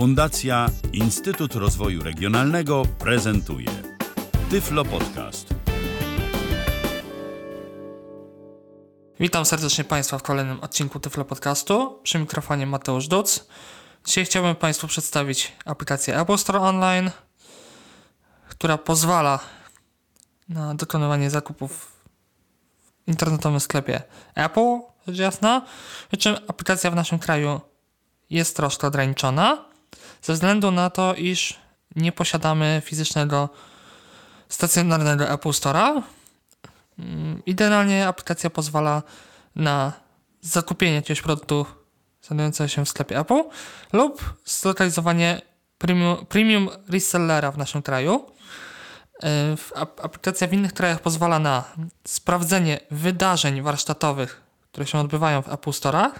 Fundacja Instytut Rozwoju Regionalnego prezentuje Tyflo Podcast. Witam serdecznie Państwa w kolejnym odcinku Tyflo Podcastu. Przy mikrofonie Mateusz Duc. Dzisiaj chciałbym Państwu przedstawić aplikację Apple Store Online, która pozwala na dokonywanie zakupów w internetowym sklepie Apple, rzecz jasna. Przy czym aplikacja w naszym kraju jest troszkę ograniczona, ze względu na to, iż nie posiadamy fizycznego stacjonarnego Apple Store'a. Mm, Idealnie aplikacja pozwala na zakupienie jakiegoś produktu znajdującego się w sklepie Apple lub zlokalizowanie premium, premium resellera w naszym kraju. Ap- Aplikacja w innych krajach pozwala na sprawdzenie wydarzeń warsztatowych, które się odbywają w Apple Store'ach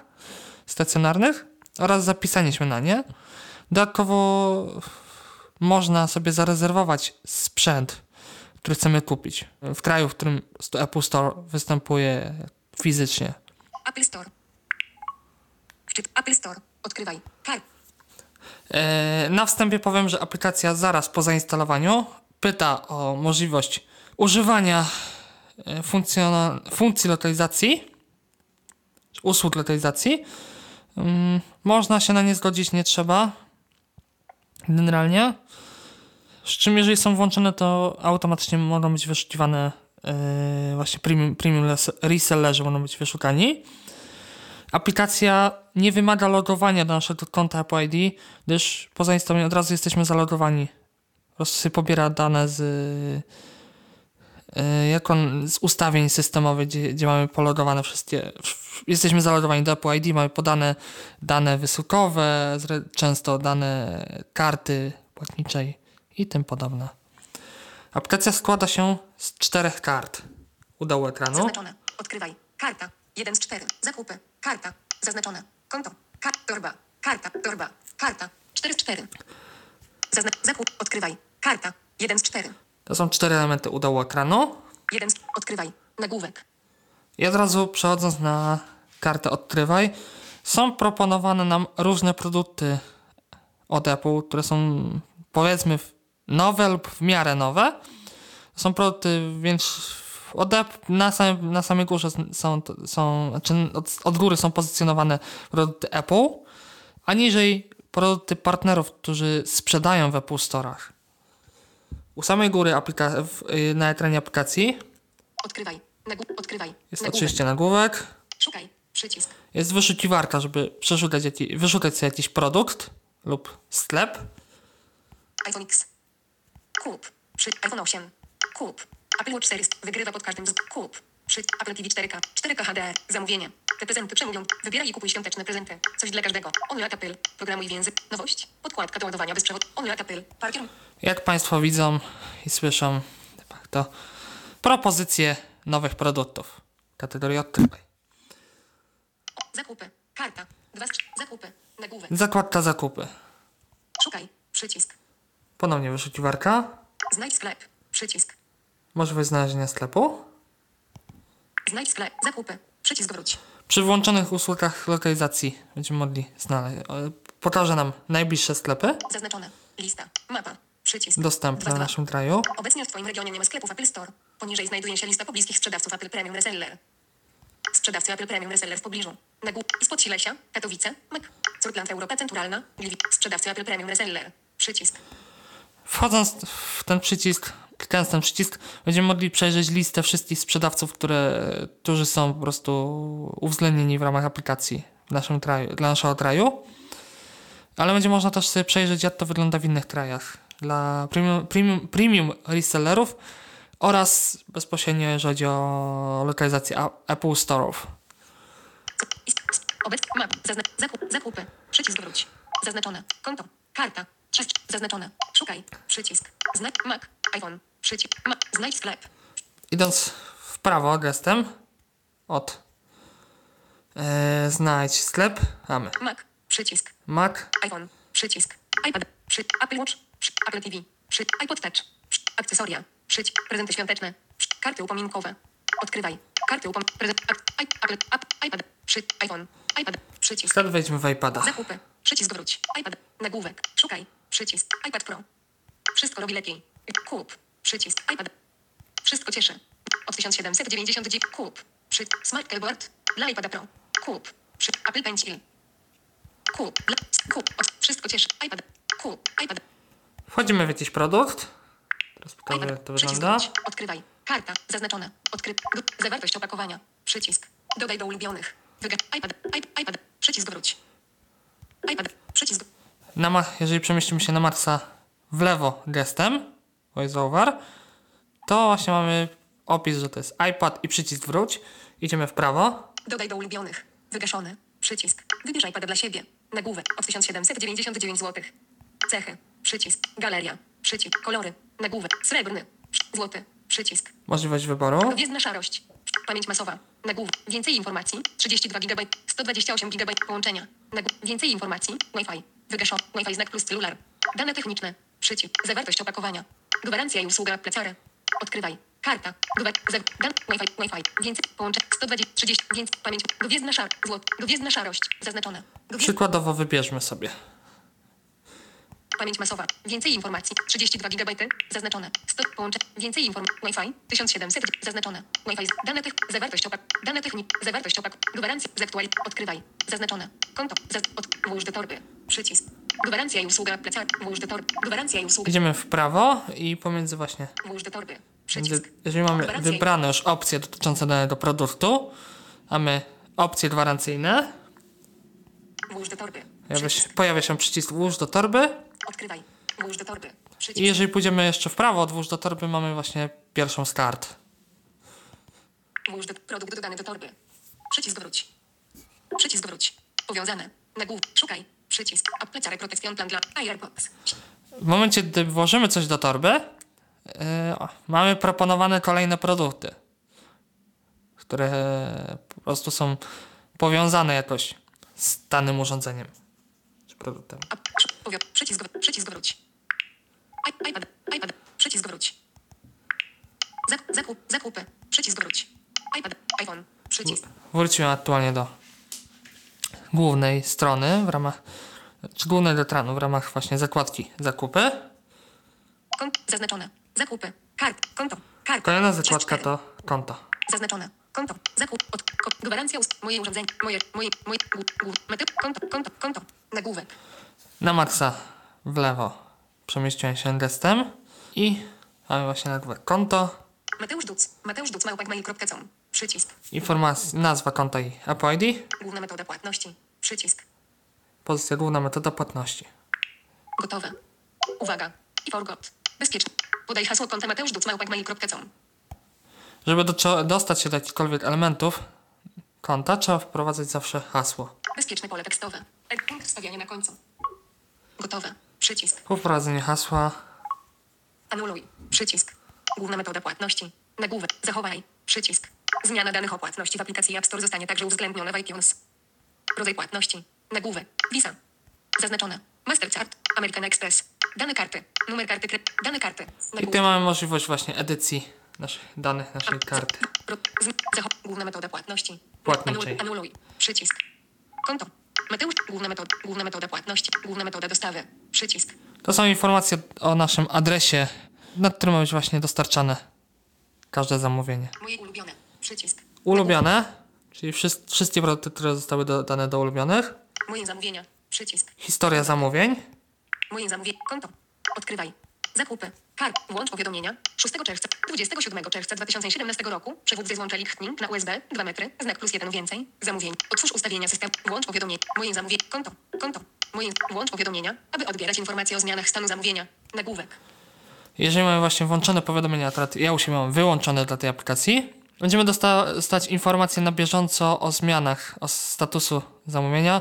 stacjonarnych oraz zapisanie się na nie. Dodatkowo można sobie zarezerwować sprzęt, który chcemy kupić w kraju, w którym Apple Store występuje fizycznie. Apple Store. Wczyt Apple Store. Odkrywaj. Kar. E, Na wstępie powiem, że aplikacja zaraz po zainstalowaniu pyta o możliwość używania e, funkcji lokalizacji, usług lokalizacji. Mm, Można się na nie zgodzić, nie trzeba. Generalnie. Z czym jeżeli są włączone, to automatycznie mogą być wyszukiwane e, właśnie premium, premium resellerzy mogą być wyszukani. Aplikacja nie wymaga logowania do naszego konta Apple ID, gdyż po zainstalowaniu od razu jesteśmy zalogowani. Po prostu sobie pobiera dane z, yy, jak on, z ustawień systemowych, gdzie, gdzie mamy pologowane wszystkie. Jesteśmy zalogowani do Apple ID, mamy podane dane wysyłkowe, często dane karty płatniczej i tym podobne. Aplikacja składa się z czterech kart u dołu ekranu. Zaznaczone. Odkrywaj. Karta. 1 z 4. Zakupy. Karta. Zaznaczone. Konto. Kar torba. Karta. Torba. Karta. 4 z 4. Zazna zakup. Odkrywaj. Karta. 1 z 4. To są cztery elementy u dołu ekranu. 1 z Odkrywaj. Nagłówek. I od razu przechodząc na kartę Odkrywaj, są proponowane nam różne produkty od Apple, które są powiedzmy nowe lub w miarę nowe. Są produkty, więc od Apple na, samym, na samej górze są, są znaczy od, od góry są pozycjonowane produkty Apple, a niżej produkty partnerów, którzy sprzedają w Apple Store'ach. U samej góry aplika- w, y, na ekranie aplikacji Odkrywaj. Nagłó Odkrywaj. jest Nagłówek. oczywiście nagłówek. Szukaj. Przycisk. Jest wyszukiwarka, żeby przeszukać jaki, wyszukać sobie jakiś produkt lub sklep. iPhone X. Kup. Przy iPhone 8. Kup. Apple Watch Series. Wygrywa pod każdym z... Kup. Przy Apple TV 4K. 4K HDR. Zamówienie. Te prezenty przemówią. Wybieraj i kupuj świąteczne prezenty. Coś dla każdego. Only Apple. Programuj w język. Nowość. Podkładka do ładowania bez przewodu. Only Apple. Parkier. Jak Państwo widzą i słyszą, to propozycje nowych produktów. Kategorii odkrywaj. Zakupy. Karta. Dwa z... Zakupy. Nagłówek. Zakładka zakupy. Szukaj. Przycisk. Ponownie wyszukiwarka. Znajdź sklep. Przycisk. Możliwość znalezienia sklepu. Znajdź sklep. Zakupy. Przycisk wróć. Przy włączonych usługach lokalizacji będziemy mogli znaleźć. e, Pokaże nam najbliższe sklepy Zaznaczone. Lista. Mapa. Przycisk. dostępne Dwa dwa. naszym kraju. Obecnie w Twoim regionie nie ma sklepów Apple Store. Poniżej znajduje się lista pobliskich sprzedawców Apple Premium Reseller. Sprzedawcy Apple Premium Reseller w pobliżu. Nagłów. Spod Silesia, Katowice, Mek. Surplant Europa Centralna, Lwiw. Sprzedawcy Apple Premium Reseller. Przycisk. Wchodząc w ten przycisk, klikając ten przycisk, będziemy mogli przejrzeć listę wszystkich sprzedawców, które, którzy są po prostu uwzględnieni w ramach aplikacji w naszym kraju, dla naszego kraju. Ale będzie można też sobie przejrzeć, jak to wygląda w innych krajach. Dla premium, premium, premium resellerów oraz bezpośrednio, jeżeli chodzi o lokalizację Apple Store'ów. Ist. Obec. Map. Zazna zakup. Zakupy. Przycisk wróć. Zaznaczone. Konto. Karta. Trzest. Zaznaczone. Szukaj. Przycisk. Znak. Mac. iPhone. Przycisk. Znajdź sklep. Idąc w prawo gestem od e, znajdź sklep, mamy Mac. Przycisk. Mac, iPhone. Przycisk. iPad. Przy. Apple Watch. Przy. Apple TV. Przy. iPod Touch. Przy. Akcesoria. Przyć. Prezenty świąteczne. Przy. Karty upominkowe. Odkrywaj. Karty upom... Prezent... ak- i- Apple... App, iPad. Przy. iPhone. iPad. Przycisk. Teraz wejdźmy w iPada. Zakupy. Przycisk wróć. iPad. Nagłówek. Szukaj. Przycisk. iPad Pro. Wszystko robi lepiej. Kup. Przycisk. iPad. Wszystko cieszy. Od 1799. Kup. Przy. Smart Keyboard. Dla iPada Pro. Kup. Przy. Apple Pencil. Kup. Kup. Od. Wszystko cieszy. iPad. Kup. iPad. Wchodzimy w jakiś produkt. Teraz pokażę jak iPad. to wygląda. Odkrywaj. Karta. Zaznaczona. Odkry. du- Zawartość opakowania. Przycisk. Dodaj do ulubionych. Wyga. iPad. iP- iPad. Przycisk wróć. iPad. Przycisk. Na ma- jeżeli przemieścimy się na Marsa w lewo gestem, voiceover, to właśnie mamy opis, że to jest iPad i przycisk wróć. Idziemy w prawo. Dodaj do ulubionych. Wygaszony. Przycisk. Wybierz iPada dla siebie. Nagłówek. Od 1799 zł. Cechy. Przycisk. Galeria. Przycisk. Kolory. Nagłówek. Srebrny. Złoty. Przycisk. Możliwość wyboru. Gwiezdna szarość. Pamięć masowa. Nagłówek. Więcej informacji. 32 GB. 128 GB. Połączenia. Nagłówek. Więcej informacji. Wi-Fi. Wygaszony. Wi-Fi znak plus celular. Dane techniczne. Przycisk. Zawartość opakowania. Gwarancja i usługa plecary. Odkrywaj. Karta. Gwar. Zew. Dan. Wi-Fi. Wi-Fi. Więcej. Połączeń. 120. 30. Więcej. Pamięć. Gwiezdna szar. Złot. Gwiezdna szarość. Zaznaczone. Gwiezd... Przykładowo wybierzmy sobie. Pamięć masowa. Więcej informacji. 32 GB. Zaznaczone. 100 połączeń. Więcej informacji. Wi-Fi. 1700. Zaznaczone. Wi-Fi. Dane tych. Zawartość opak. Dane technik. Zawartość opak. Gwarancja. Zaktuali. Odkrywaj. Zaznaczone. Konto. Zaz... Od... Włóż do torby. Przycisk. Gwarancja i usługa plecak. Włóż do torby. Gwarancja i usługa. Idziemy w prawo i pomiędzy właśnie. Włóż do torby. Przycisk. jeżeli mamy Gwarancja i- wybrane już opcje dotyczące danego produktu, mamy opcje gwarancyjne. Włóż do torby. Pojawia się, Przycisk. pojawia się przycisk włóż do torby. Odkrywaj. Włóż do torby. I Przycisk. jeżeli pójdziemy jeszcze w prawo od włóż do torby, mamy właśnie pierwszą start. Włóż do... Produkt dodany do torby. Przycisk wróć. Przycisk wróć. Powiązane. Nagłówek. Szukaj. Przycisk. Protection plan dla AirPods. W momencie, gdy włożymy coś do torby, yy, mamy proponowane kolejne produkty, które po prostu są powiązane jakoś z danym urządzeniem czy produktem. A, przycisk, przycisk wróć. IPad, iPad, przycisk wróć. Zak, zakup, zakupy, przycisk wróć. iPad, iPhone, przycisk. Wrócimy aktualnie do głównej strony w ramach, czy głównego ekranu w ramach właśnie zakładki zakupy. Kont, zaznaczone. Zakupy, kart, konto, kart. Kolejna zakładka to konto. Zaznaczone. Konto, zakup, od, ko, gwarancja, ust, moje urządzenie, moje, moje, moje, mety, konto, konto, konto, nagłówek. Na maksa w lewo przemieściłem się gestem i mamy właśnie nagłówek konto, Mateusz Duc, Mateusz Duc, małpakmail.com, przycisk. informacja, nazwa konta i Apple ID, Główna metoda płatności, przycisk. pozycja główna metoda płatności. Gotowe. Uwaga. I forgot. Bezpieczny. Podaj hasło konta Mateusz Duc, małpakmail.com. Żeby do, dostać się do jakichkolwiek elementów konta, trzeba wprowadzać zawsze hasło. Bezpieczne pole tekstowe. Punkt wstawiania na końcu. Gotowe. Przycisk. Po wprowadzeniu hasła Anuluj. Przycisk. Główna metoda płatności. Nagłówek. Zachowaj. Przycisk. Zmiana danych o płatności w aplikacji App Store zostanie także uwzględniona w iTunes. Rodzaj płatności. Nagłówek. Visa. Zaznaczone. Mastercard. American Express. Dane karty. Numer karty. Dane karty. i Nagłówek. tutaj mamy możliwość właśnie edycji naszych danych, naszej karty. Główna metoda płatności. Płatniczej. Anul- Anuluj. Przycisk. Konto. Mateusz. Główna metoda. Główna metoda płatności. Główna metoda dostawy. Przycisk. To są informacje o naszym adresie, na którym ma być właśnie dostarczane każde zamówienie. Moje ulubione. Przycisk. Ulubione, czyli wszys- wszystkie produkty, które zostały dodane do ulubionych. Moje zamówienia. Przycisk. Historia zamówień. Moje zamówienie. Konto. Odkrywaj. Zakupy. Kart. Włącz powiadomienia. 6 czerwca. 27 czerwca 2017 roku. Przewód ze złącza lichtning na USB. 2 metry. Znak plus 1 więcej. Zamówień. Otwórz ustawienia systemu. Włącz powiadomienie. Moje zamówienie. Konto. Konto. Moje. Włącz powiadomienia, aby odbierać informacje o zmianach stanu zamówienia. Nagłówek. Jeżeli mamy właśnie włączone powiadomienia, ja już je mam wyłączone dla tej aplikacji, będziemy dosta- dostać informacje na bieżąco o zmianach, o statusu zamówienia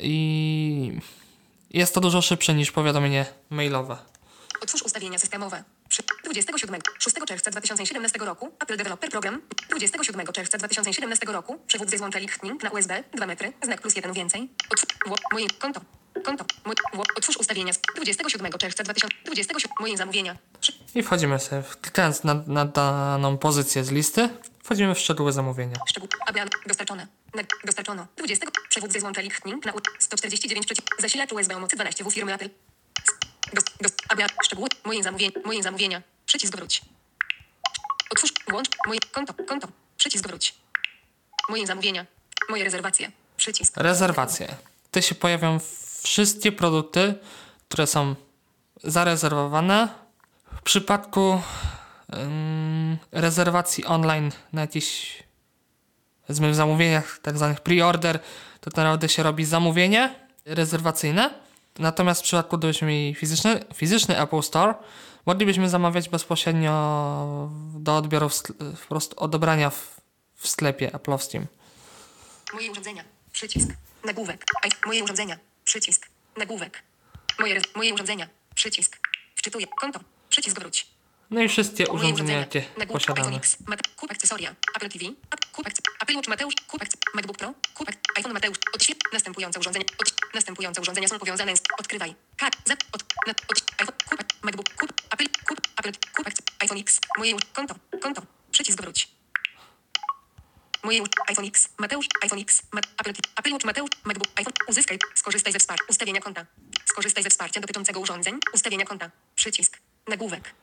i jest to dużo szybsze niż powiadomienie mailowe. Otwórz ustawienia systemowe. Przy 27. 6 czerwca 2017 roku Apple Developer Program. 27 czerwca 2017 roku Przewód ze złącza lichtning na USB 2 metry. Znak plus 1 więcej. Otwórz moje konto. Konto. Otwórz ustawienia z 27 czerwca 2027 moje zamówienia. I wchodzimy sobie, klikając na, na daną pozycję z listy, wchodzimy w szczegóły zamówienia. szczegół. Aby dostarczone. Dostarczono. 20. Przewód ze złącza Lichtning na U- 149 przeciw. Zasilacz USB o mocy 12 W firmy Apple. Dos, dos, aby szczegóły. Moje zamówienie. Moje zamówienia. Przycisk wróć. Otwórz. Włącz. Moje konto. Konto. Przycisk wróć. Moje zamówienia. Moje rezerwacje. Przycisk. Rezerwacje. Tutaj się pojawią wszystkie produkty, które są zarezerwowane. Przypadku rezerwacji online na jakieś powiedzmy w zamówieniach tak zwanych pre-order, to naprawdę się robi zamówienie rezerwacyjne. Natomiast w przypadku gdybyśmy mieli fizyczny, fizyczny Apple Store, moglibyśmy zamawiać bezpośrednio do odbioru, w, skl- po prostu odebrania w, w sklepie Apple Steam. Moje urządzenia. Przycisk. Nagłówek. Moje urządzenia. Przycisk. Nagłówek. Moje, moje urządzenia. Przycisk. Wczytuję. Konto. Przycisk wróć. No i wszystkie urządzenia, jakie posiadamy. kup akcesoria. Apple TV. Kup Apple Watch Mateusz. Kup MacBook Pro. Kup iPhone Mateusz. Odświet. Następujące urządzenia. Od, następujące urządzenia są powiązane z... Odkrywaj. Kart. Zap. Od, na, od, iPhone. Kup. MacBook. Kup. Apple. Kup. Apple. Kup iPhone X. Moje konto. Konto. Przycisk wróć. Moje iPhone X. Mateusz. iPhone X. Ma, Apple, Apple Watch Mateusz. MacBook. iPhone. Uzyskaj. Skorzystaj ze wsparcia. Ustawienia konta. Skorzystaj ze wsparcia dotyczącego urządzeń. Ustawienia konta. Przycisk. Nagłówek.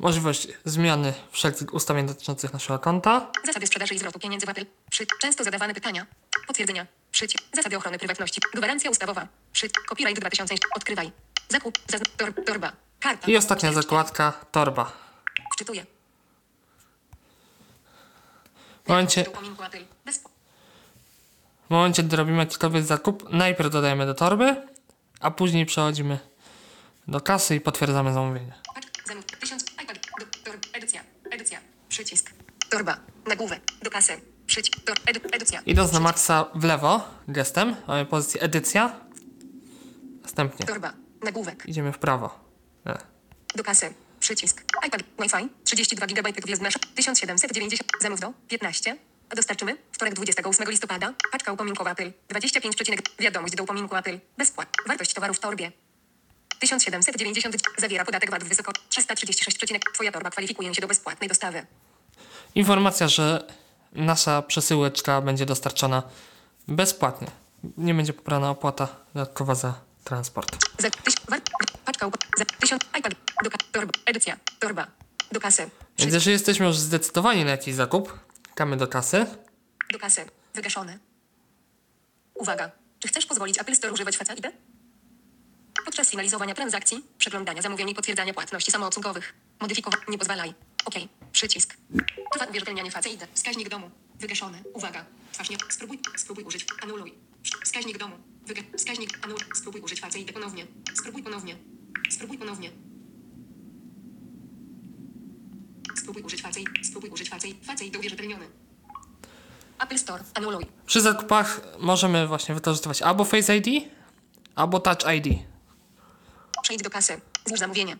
Możliwość zmiany wszelkich ustawień dotyczących naszego konta. Zasady sprzedaży i zwrotu pieniędzy w Apple. Przy często zadawane pytania. Potwierdzenia. Przycisk. Zasady ochrony prywatności. Gwarancja ustawowa. Przy copyright 2000. Odkrywaj. Zakup. Zazn- tor, torba. Karta. I ostatnia zakładka torba. Wczytuję. W momencie, w momencie, gdy robimy jakikolwiek zakup, najpierw dodajemy do torby, a później przechodzimy do kasy i potwierdzamy zamówienie. Patrz. Zamów. 1000. iPad. Do, edycja. Edycja. Przycisk. Torba. Nagłówek. Do kasy. Przycisk. Tor, edy, edycja. Idąc na maksa w lewo gestem, mamy pozycję edycja. Następnie Torba. Nagłówek. idziemy w prawo. E. Do kasy. Przycisk. iPad. Wi-Fi. 32 GB wjazd nasz. 1790. Zamów do. 15. Dostarczymy. Wtorek 28 listopada. Paczka upominkowa Apple. 25. Wiadomość do upominku Apple. Bezpłat. Wartość towaru w torbie. 1790. Zawiera podatek VAT w wysoko 336. Twoja torba kwalifikuje się do bezpłatnej dostawy. Informacja, że nasza przesyłeczka będzie dostarczona bezpłatnie. Nie będzie pobrana opłata dodatkowa za transport. Za tyś, war, paczka za 1000. iPad. Do torba. Edycja. Torba. Do kasy. Więc jeżeli jesteśmy już zdecydowani na jakiś zakup, klikamy do kasy. Do kasy. Wygaszone. Uwaga. Czy chcesz pozwolić Apple Store używać Face ID? Podczas finalizowania transakcji, przeglądania zamówień i potwierdzania płatności samoobsługowych. Modyfikować. Nie pozwalaj. OK. Przycisk. Dwa uwierzytelnianie Face ID. Wskaźnik domu. Wygaszony. Uwaga. Twarz nie. Spróbuj. Spróbuj użyć. Anuluj. Wskaźnik domu. Wyga... Wskaźnik. Anuluj. Spróbuj użyć Face ID ponownie. Spróbuj ponownie. Spróbuj ponownie. Spróbuj użyć Face ID. Spróbuj użyć Face ID. Face ID. Apple Store. Anuluj. Przy zakupach możemy właśnie wykorzystywać albo Face ID, albo Touch ID. Do kasy. Złóż zamówienie.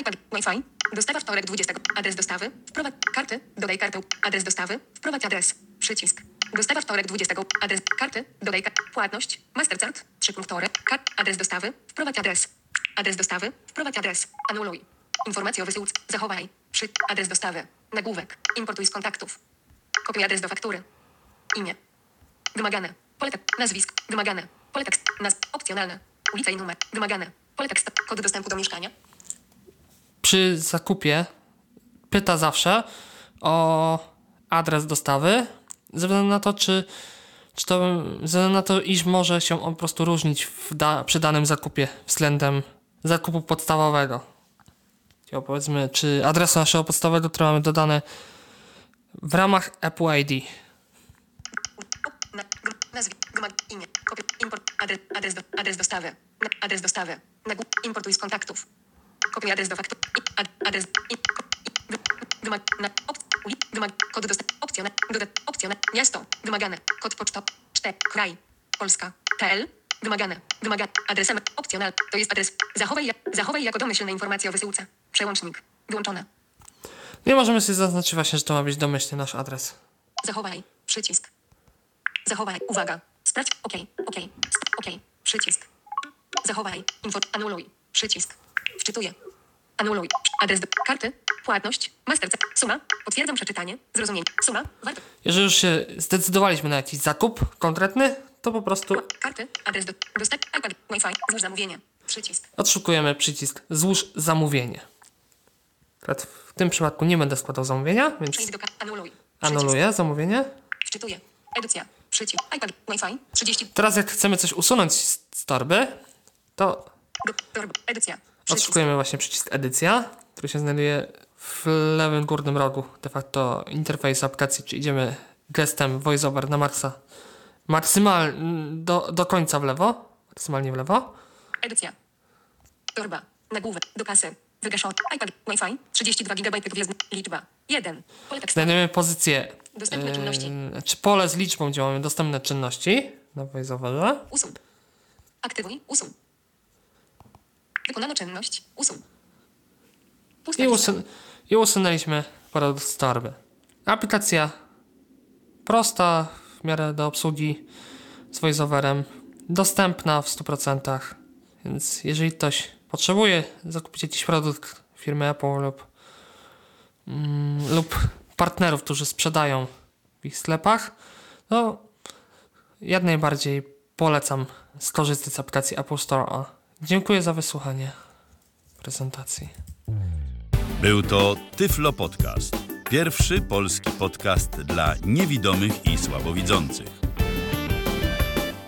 IPad. Wi-Fi. Dostawa wtorek 20. Adres dostawy. Wprowadź karty. Dodaj kartę. Adres dostawy. Wprowadź adres. Przycisk. Dostawa wtorek 20. Adres karty. Dodaj kartę. Płatność. Mastercard. 3 punktory. Kart. Adres dostawy. Wprowadź adres. Adres dostawy. Wprowadź adres. Anuluj. Informacje o wysyłce. Zachowaj. Przy. Adres dostawy. Nagłówek. Importuj z kontaktów. Kopiuj adres do faktury. Imię. Wymagane. Pole tek- nazwisk. Wymagane. Pole tekst. Naz- opcjonalne. Ulica i numer. Wymagane. Pole tekst. Kod dostępu do mieszkania. Przy zakupie pyta zawsze o adres dostawy, ze względu na to, czy, czy to, ze względu na to, iż może się on po prostu różnić w da, przy danym zakupie względem zakupu podstawowego. Czyli powiedzmy, czy adresu naszego podstawowego, które mamy dodane w ramach Apple ID. O, na, gm, nazwi, gmag, imię, kopiuj, import, adres, adres, do, adres dostawy, na, adres dostawy, nagłów, importuj z kontaktów, kopiuj adres do faktury, i, ad, adres, i, wy, wymag, na, op, uli, wymag, kod dostawy, opcjona, dodat, opcjona, miasto, wymagane, kod poczta, 4, kraj, Polska, PL, wymagane, wymagane, adresem, opcjonal, to jest adres, zachowaj, zachowaj jako domyślne informacje o wysyłce, przełącznik, wyłączone, Nie możemy sobie zaznaczyć właśnie, że to ma być domyślny nasz adres. Zachowaj. Przycisk. Zachowaj. Uwaga. Sprawdź. OK. OK. OK. Przycisk. Zachowaj. Info. Anuluj. Przycisk. Wczytuję. Anuluj. Adres do karty. Płatność. Masterce. Suma. Potwierdzam przeczytanie. Zrozumienie. Suma. Warto. Jeżeli już się zdecydowaliśmy na jakiś zakup konkretny, to po prostu Karty. Adres do. Dostęp. iPad. Wi-Fi. Złóż zamówienie. Przycisk. odszukujemy przycisk złóż zamówienie. Akurat w tym przypadku nie będę składał zamówienia, więc. Anuluj. Anuluję zamówienie. Wczytuję. Edycja. Przycisk. iPad. Wi-Fi. 30. Teraz jak chcemy coś usunąć z torby, to. Edycja. Odszukujemy właśnie przycisk edycja, który się znajduje w lewym górnym rogu de facto interfejsu aplikacji, czy idziemy gestem voiceover na maksa maksymal do, do końca w lewo, maksymalnie w lewo. Edycja. Torba. Nagłówek. Do kasy. Wygaszony. iPad. Wi-Fi. 32 GB gwiazd. Liczba. 1. Pole. Znajdujemy pozycję, Dostępne czynności. yy, czy pole z liczbą, gdzie mamy dostępne czynności na voiceoverze. Usuń. Aktywuj. Usuń. Wykonano czynność. Usuń. Pusta I, usun- I usunęliśmy z torby. Aplikacja prosta, w miarę do obsługi z voiceoverem, dostępna w 100%. Więc jeżeli ktoś potrzebuje zakupić jakiś produkt firmy Apple lub, mm, lub partnerów, którzy sprzedają w ich sklepach, to jak najbardziej polecam skorzystać z aplikacji Apple Store. A dziękuję za wysłuchanie prezentacji. Był to Tyflo Podcast. Pierwszy polski podcast dla niewidomych i słabowidzących.